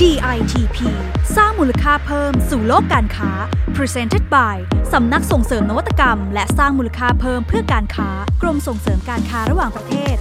DITP สร้างมูลค่าเพิ่มสู่โลกการค้า Presented by สำนักส่งเสริมนวัตกรรม และสร้างมูลค่าเพิ่มเพื่อการค้ากรมส่งเสริมการค้าระหว่างประเทศ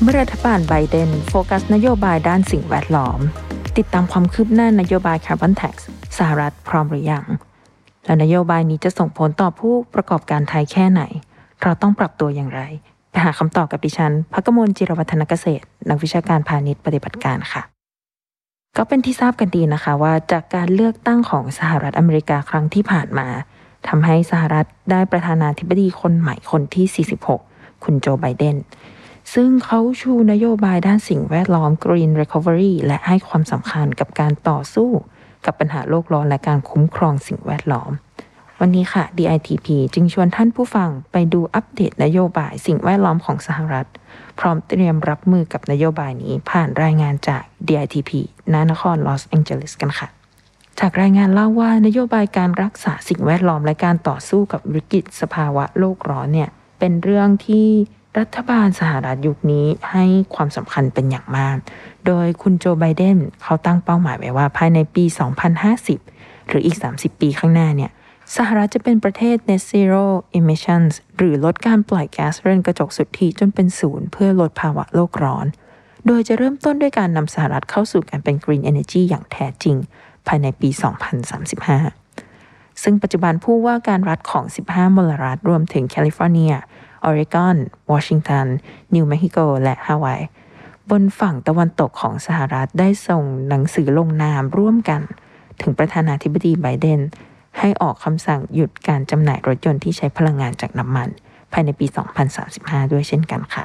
เมื่อรัฐบาลไบเดนโฟกัสนโยบายด้านสิ่งแวดล้อม ติดตามความคืบหน้านโยบาย Carbon Tax สหรัฐพร้อมหรือยัง และนโยบายนี้จะส่งผลต่อผู้ประกอบการไทยแค่ไหน เราต้องปรับตัวอย่างไรไปหาคำตอบกับดิฉันพักมลจิรวัฒนเกษตร นักวิชาการพาณิชย์ปฏิบัติการค่ะ ก็เป็นที่ทราบกันดีนะคะว่าจากการเลือกตั้งของสหรัฐอเมริกาครั้งที่ผ่านมาทำให้สหรัฐได้ประธานาธิบดีคนใหม่คนที่ 46 คุณโจไบเดน ซึ่งเขาชูนโยบายด้านสิ่งแวดล้อม Green Recovery และให้ความสำคัญกับการต่อสู้ กับปัญหาโลกร้อนและการคุ้มครองสิ่งแวดล้อม วันนี้ค่ะ DITP จึงชวนท่านผู้ฟังไปดูอัปเดตนโยบายสิ่งแวดล้อมของสหรัฐ พร้อมเตรียมรับมือกับนโยบายนี้ผ่านรายงานจาก DITP ณนครลอสแองเจลิสกันค่ะ จากรายงานเล่าว่านโยบายการรักษาสิ่งแวดล้อมและการต่อสู้กับวิกฤตสภาวะโลกร้อนเนี่ยเป็นเรื่องที่รัฐบาลสหรัฐยุคนี้ให้ความสำคัญเป็นอย่างมาก โดยคุณโจไบเดนเขาตั้งเป้าหมายไว้ว่าภายในปี 2050 หรืออีก 30 ปีข้างหน้าเนี่ย สหรัฐจะเป็นประเทศ net zero emissions หรือลดการปล่อยแก๊สเรือนกระจกสุทธิจนเป็นศูนย์เพื่อลดภาวะโลกร้อน โดยจะเริ่มต้นด้วยการนำสหรัฐเข้าสู่การเป็น green energy อย่างแท้จริง ภายในปี 2035 ซึ่งปัจจุบันผู้ว่าการรัฐของ 15 มลรัฐรวมถึงแคลิฟอร์เนีย ออริกอน วอชิงตัน นิวเม็กซิโก และฮาวาย บนฝั่งตะวันตกของสหรัฐได้ส่งหนังสือลงนามร่วมกัน ถึงประธานาธิบดีไบเดน ให้ออกคำสั่งหยุดการจำหน่ายรถยนต์ที่ใช้พลังงานจากน้ำมัน ภายในปี 2035 ด้วยเช่นกันค่ะ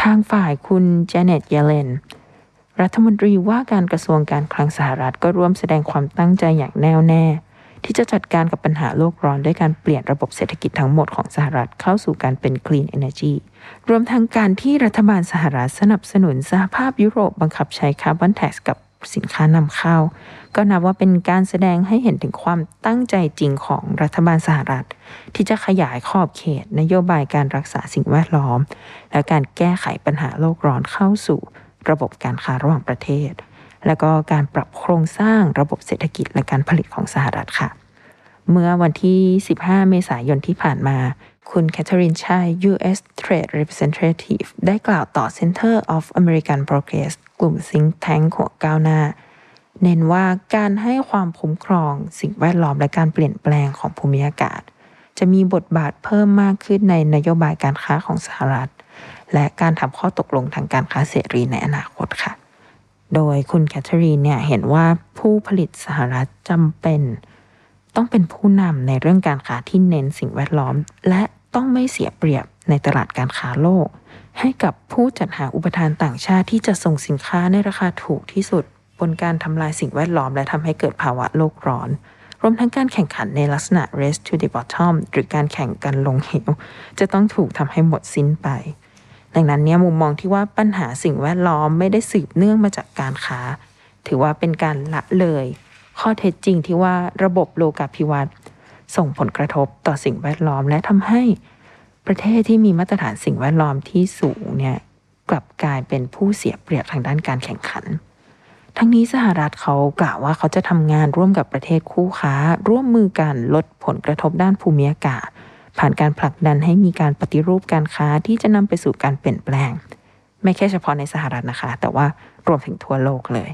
ทางฝ่ายคุณเจเน็ตเยเลนรัฐมนตรีว่าการกระทรวงการคลังสหรัฐก็ร่วมแสดงความตั้งใจอย่างแน่วแน่ ที่จะจัดการกับปัญหาโลกร้อนด้วยการเปลี่ยนระบบเศรษฐกิจทั้งหมดของสหรัฐเข้าสู่การเป็น clean energy รวมทั้งการที่รัฐบาลสหรัฐสนับสนุนสหภาพยุโรปบังคับใช้ carbon tax กับ สินค้านำเข้า ก็นับว่าเป็นการแสดงให้เห็นถึงความตั้งใจจริงของรัฐบาลสหรัฐ ที่จะขยายขอบเขตนโยบายการรักษาสิ่งแวดล้อม และการแก้ไขปัญหาโลกร้อนเข้าสู่ระบบการค้าระหว่างประเทศ และก็การปรับโครงสร้างระบบเศรษฐกิจและการผลิตของสหรัฐค่ะ เมื่อวันที่ 15 เมษายนที่ผ่านมา คุณแคทเธอรีนชัย U.S. Trade Representative ได้กล่าวต่อ Center of American Progress กลุ่ม Think Tank หัวก้าวหน้า เน้นว่าการให้ความคุ้มครองสิ่งแวดล้อมและการเปลี่ยนแปลงของภูมิอากาศ จะมีบทบาทเพิ่มมากขึ้นในนโยบายการค้าของสหรัฐ และการทำข้อตกลงทางการค้าเสรีในอนาคตค่ะ โดยคุณแคทเธอรีนเนี่ยเห็นว่าผู้ผลิตสหรัฐจำเป็นต้องเป็นผู้นำในเรื่องการค้าที่เน้นสิ่งแวดล้อม และ ต้องไม่เสียเปรียบในตลาดการค้าโลก ให้กับผู้จัดหาอุปทานต่างชาติที่จะส่งสินค้าในราคาถูกที่สุด บนการทำลายสิ่งแวดล้อมและทำให้เกิดภาวะโลกร้อน รวมทั้งการแข่งขันในลักษณะ race to the bottom หรือการแข่งกันลงเหว จะต้องถูกทำให้หมดสิ้นไป ดังนั้นเนี่ยมุมมองที่ว่าปัญหาสิ่งแวดล้อมไม่ได้สืบเนื่องมาจากการค้า ถือว่าเป็นการละเลย ข้อเท็จจริงที่ว่าระบบโลกาภิวัตน์ ส่งผลกระทบต่อสิ่งแวดล้อม และทำให้ประเทศที่มีมาตรฐานสิ่งแวดล้อมที่สูงเนี่ยกลับกลายเป็นผู้เสียเปรียบทางด้านการแข่งขัน ทั้งนี้สหรัฐเขากล่าวว่าเขาจะทำงานร่วมกับประเทศคู่ค้า ร่วมมือกันลดผลกระทบด้านภูมิอากาศ ผ่านการผลักดันให้มีการปฏิรูปการค้าที่จะนำไปสู่การเปลี่ยนแปลง ไม่แค่เฉพาะในสหรัฐนะคะ แต่ว่ารวมถึงทั่วโลกเลย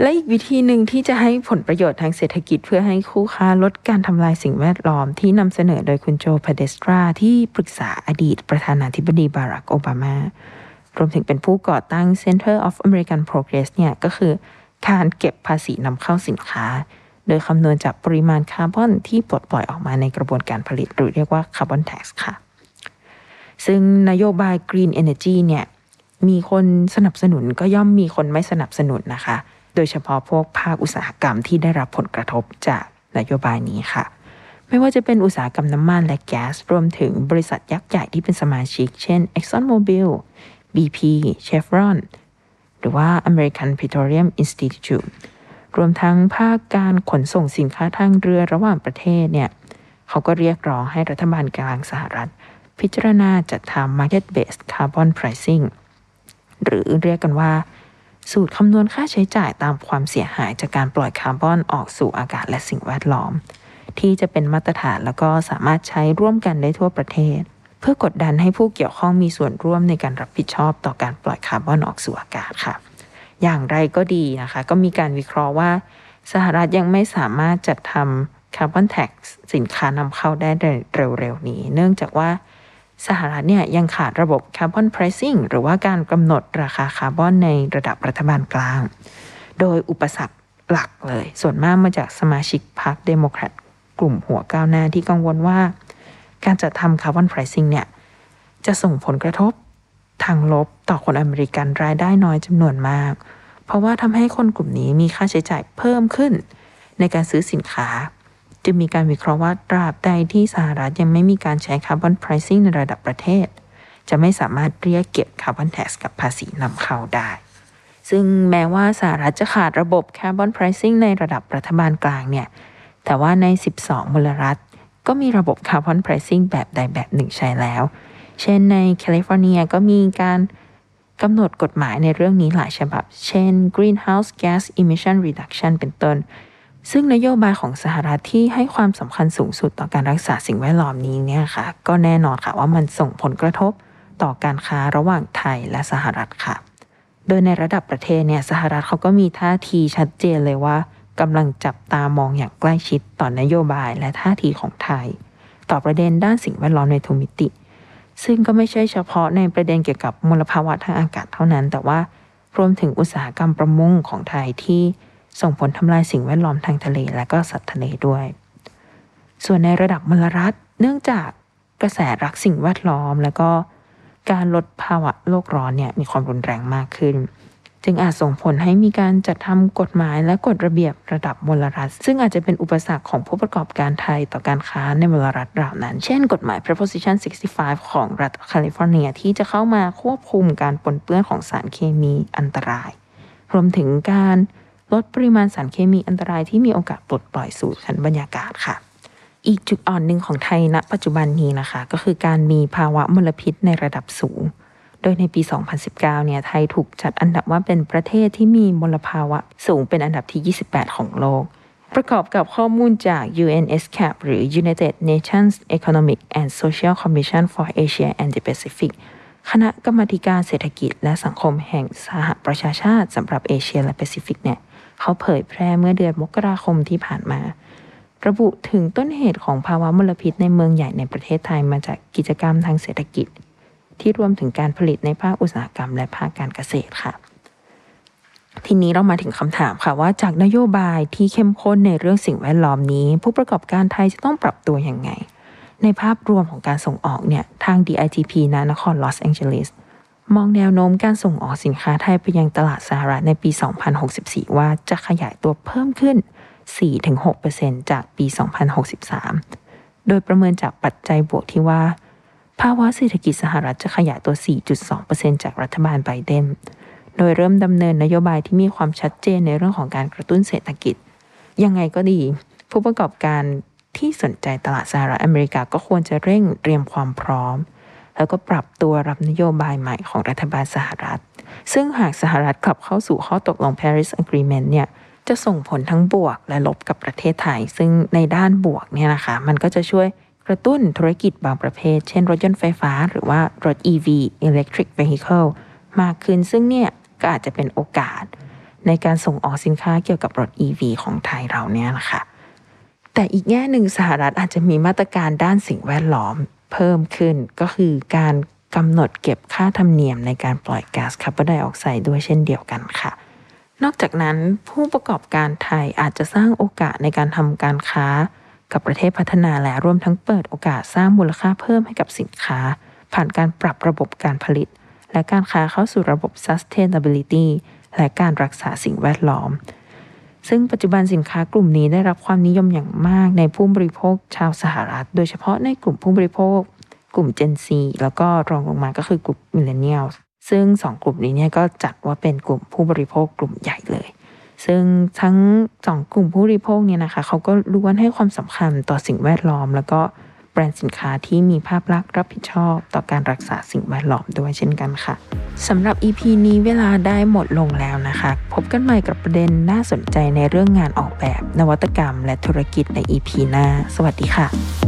และอีกวิธีหนึ่งที่จะให้ผลประโยชน์ทางเศรษฐกิจเพื่อให้คู่ค้าลดการทำลายสิ่งแวดล้อมที่นำเสนอโดยคุณโจพาเดสตราที่ปรึกษาอดีตประธานาธิบดีบารักโอบามารวมถึงเป็นผู้ก่อตั้ง Center of American Progress เนี่ยก็คือการเก็บภาษีนำเข้าสินค้า โดยคำนวณจากปริมาณคาร์บอนที่ปลดปล่อยออกมาในกระบวนการผลิต หรือเรียกว่า Carbon Tax ค่ะ ซึ่งนโยบาย Green Energy เนี่ยมีคนสนับสนุนก็ย่อมมีคนไม่สนับสนุนนะคะ โดยเฉพาะพวกภาคอุตสาหกรรมที่ได้รับผลกระทบจากนโยบายนี้ค่ะ ไม่ว่าจะเป็นอุตสาหกรรมน้ำมันและแก๊ส รวมถึงบริษัทยักษ์ใหญ่ที่เป็นสมาชิก เช่น ExxonMobil BP Chevron หรือว่า American Petroleum Institute รวมทั้งภาคการขนส่งสินค้าทางเรือระหว่างประเทศเนี่ยเขาก็เรียกร้องให้รัฐบาลกลางสหรัฐ พิจารณาจัดทำ market based carbon pricing หรือเรียกกันว่า สูตรคำนวณค่าใช้จ่ายตามความเสียหายจากการปล่อยคาร์บอนออกสู่อากาศและสิ่งแวดล้อม ที่จะเป็นมาตรฐานแล้วก็สามารถใช้ร่วมกันได้ทั่วประเทศ เพื่อกดดันให้ผู้เกี่ยวข้องมีส่วนร่วมในการรับผิดชอบต่อการปล่อยคาร์บอนออกสู่อากาศค่ะ อย่างไรก็ดีนะคะ ก็มีการวิเคราะห์ว่า สหรัฐยังไม่สามารถจัดทำ carbon tax สินค้านำเข้าได้เร็วๆนี้ เนื่องจากว่า สหรัฐเนี่ยยังขาดระบบคาร์บอน pricing หรือว่าการกำหนดราคาคาร์บอนในระดับรัฐบาลกลาง โดยอุปสรรคหลักเลย ส่วนมากมาจากสมาชิกพรรคเดโมแครตกลุ่มหัวก้าวหน้าที่กังวลว่า การจัดทำ carbon pricing เนี่ย จะส่งผลกระทบทางลบต่อคนอเมริกันรายได้น้อยจำนวนมาก เพราะว่าทำให้คนกลุ่มนี้มีค่าใช้จ่ายเพิ่มขึ้น ในการซื้อสินค้า จึงมีการวิเคราะห์ว่าตราบใดที่สหรัฐยังไม่มีการใช้ carbon pricing ในระดับประเทศ จะไม่สามารถเรียกเก็บ carbon tax กับภาษีนำเข้าได้ ซึ่งแม้ว่าสหรัฐจะขาดระบบคาร์บอน pricing ในระดับรัฐบาลกลางเนี่ย แต่ว่าใน 12 มลรัฐ ก็มีระบบคาร์บอน pricing แบบใดแบบหนึ่งใช้แล้ว เช่นในแคลิฟอร์เนียก็มีการกำหนดกฎหมายในเรื่องนี้หลายฉบับ เช่น greenhouse gas emission reduction เป็นต้น ซึ่งนโยบายของสหรัฐที่ให้ความสำคัญสูงสุดต่อการรักษาสิ่งแวดล้อมนี้เนี่ยค่ะ ก็แน่นอนค่ะว่ามันส่งผลกระทบต่อการค้าระหว่างไทยและสหรัฐค่ะ โดยในระดับประเทศเนี่ยสหรัฐเขาก็มีท่าทีชัดเจนเลยว่ากำลังจับตามองอย่างใกล้ชิดต่อนโยบายและท่าทีของไทย ต่อประเด็นด้านสิ่งแวดล้อมในทุมิติ ซึ่งก็ไม่ใช่เฉพาะในประเด็นเกี่ยวกับมลภาวะทางอากาศเท่านั้น แต่ว่ารวมถึงอุตสาหกรรมประมงของไทยที่ ส่งผลทำลายสิ่งแวดล้อมทางทะเลและก็สัตว์ทะเลด้วย ส่วนในระดับมลรัฐเนื่องจากกระแสรักสิ่งแวดล้อม แล้วก็การลดภาวะโลกร้อนเนี่ยมีความรุนแรงมากขึ้น จึงอาจส่งผลให้มีการจัดทำกฎหมายและกฎระเบียบระดับมลรัฐ ซึ่งอาจจะเป็นอุปสรรคของผู้ประกอบการไทยต่อการค้าในมลรัฐเหล่านั้น เช่น กฎหมาย Proposition 65 ของรัฐแคลิฟอร์เนียที่จะเข้ามาควบคุมการปนเปื้อนของสารเคมีอันตราย รวมถึงการ ลดปริมาณสารเคมีอันตรายที่มีโอกาสปลดปล่อยสู่ชั้นบรรยากาศค่ะ อีกจุดอ่อนหนึ่งของไทยณปัจจุบันนี้นะคะ ก็คือการมีภาวะมลพิษในระดับสูง โดยในปี 2019 เนี่ยไทยถูกจัดอันดับว่าเป็นประเทศที่มีมลภาวะสูงเป็นอันดับที่ 28 ของโลกประกอบกับข้อมูลจาก UNSCAP หรือ United Nations Economic and Social Commission for Asia and the Pacific คณะกรรมการเศรษฐกิจและสังคมแห่งสหประชาชาติสำหรับเอเชียและแปซิฟิกเนี่ยเขาเผยแพร่เมื่อเดือนมกราคมที่ผ่านมา ระบุถึงต้นเหตุของภาวะมลพิษในเมืองใหญ่ในประเทศไทยมาจากกิจกรรมทางเศรษฐกิจ ที่รวมถึงการผลิตในภาคอุตสาหกรรม และภาคการเกษตรค่ะ ทีนี้เรามาถึงคำถามค่ะว่าจากนโยบายที่เข้มข้นในเรื่องสิ่งแวดล้อมนี้ ผู้ประกอบการไทยจะต้องปรับตัวอย่างไง ในภาพรวมของการส่งออกเนี่ยทาง DITP นะนครลอสแองเจลิสมองแนวโน้มการส่งออกสินค้าไทยไปยังตลาดสหรัฐในปี 2064 ว่าจะขยายตัวเพิ่มขึ้น 4-6%จากปี 2063 โดยประเมินจากปัจจัยบวกที่ว่า ภาวะเศรษฐกิจสหรัฐจะขยายตัว 4.2%จากรัฐบาลไบเดน โดยเริ่มดำเนินนโยบายที่มีความชัดเจนในเรื่องของการกระตุ้นเศรษฐกิจ ยังไงก็ดี ผู้ประกอบการ ที่สนใจตลาดสหรัฐอเมริกาก็ควรจะเร่งเตรียมความพร้อม แล้วก็ปรับตัวรับนโยบายใหม่ของรัฐบาลสหรัฐ ซึ่งหากสหรัฐกลับเข้าสู่ข้อตกลง Paris Agreement เนี่ยจะส่งผลทั้งบวกและลบกับประเทศไทย ซึ่งในด้านบวกเนี่ยนะคะ มันก็จะช่วยกระตุ้นธุรกิจบางประเภท เช่นรถยนต์ไฟฟ้า หรือว่ารถ EV Electric Vehicle มากขึ้น ซึ่งเนี่ยก็อาจจะเป็นโอกาส ในการส่งออกสินค้าเกี่ยวกับรถ EV ของไทยเราเนี่ยนะคะ แต่อีกแง่หนึ่งสหรัฐอาจจะมีมาตรการด้านสิ่งแวดล้อมเพิ่มขึ้นก็คือการกำหนดเก็บค่าธรรมเนียมในการปล่อยก๊าซคาร์บอนไดออกไซด์ด้วยเช่นเดียวกันค่ะ นอกจากนั้นผู้ประกอบการไทยอาจจะสร้างโอกาสในการทำการค้า กับประเทศพัฒนาและรวมทั้งเปิดโอกาสสร้างมูลค่าเพิ่มให้กับสินค้า ผ่านการปรับระบบการผลิต และการค้าเข้าสู่ระบบ sustainability และการรักษาสิ่งแวดล้อม ซึ่งปัจจุบันสินค้ากลุ่มนี้ได้รับความนิยมอย่างมากในผู้บริโภคชาวสหรัฐ โดยเฉพาะในกลุ่มผู้บริโภค กลุ่ม Gen Z แล้วก็รองลงมาก็คือกลุ่ม Millennials ซึ่งสองกลุ่มนี้เนี่ยก็จัดว่าเป็นกลุ่มผู้บริโภคกลุ่มใหญ่เลย ซึ่งทั้งสองกลุ่มผู้บริโภคเนี่ยนะคะเขาก็ล้วนให้ความสำคัญต่อสิ่งแวดล้อม แล้วก็แบรนด์สินค้าที่มีภาพลักษณ์รับผิดชอบต่อการรักษาสิ่งแวดล้อมด้วยเช่นกันค่ะสำหรับ EP นี้เวลาได้หมดลงแล้ว นะคะ พบกันใหม่กับประเด็นน่าสนใจในเรื่องงานออกแบบ นวัตกรรม และธุรกิจใน EP หน้า สวัสดีค่ะ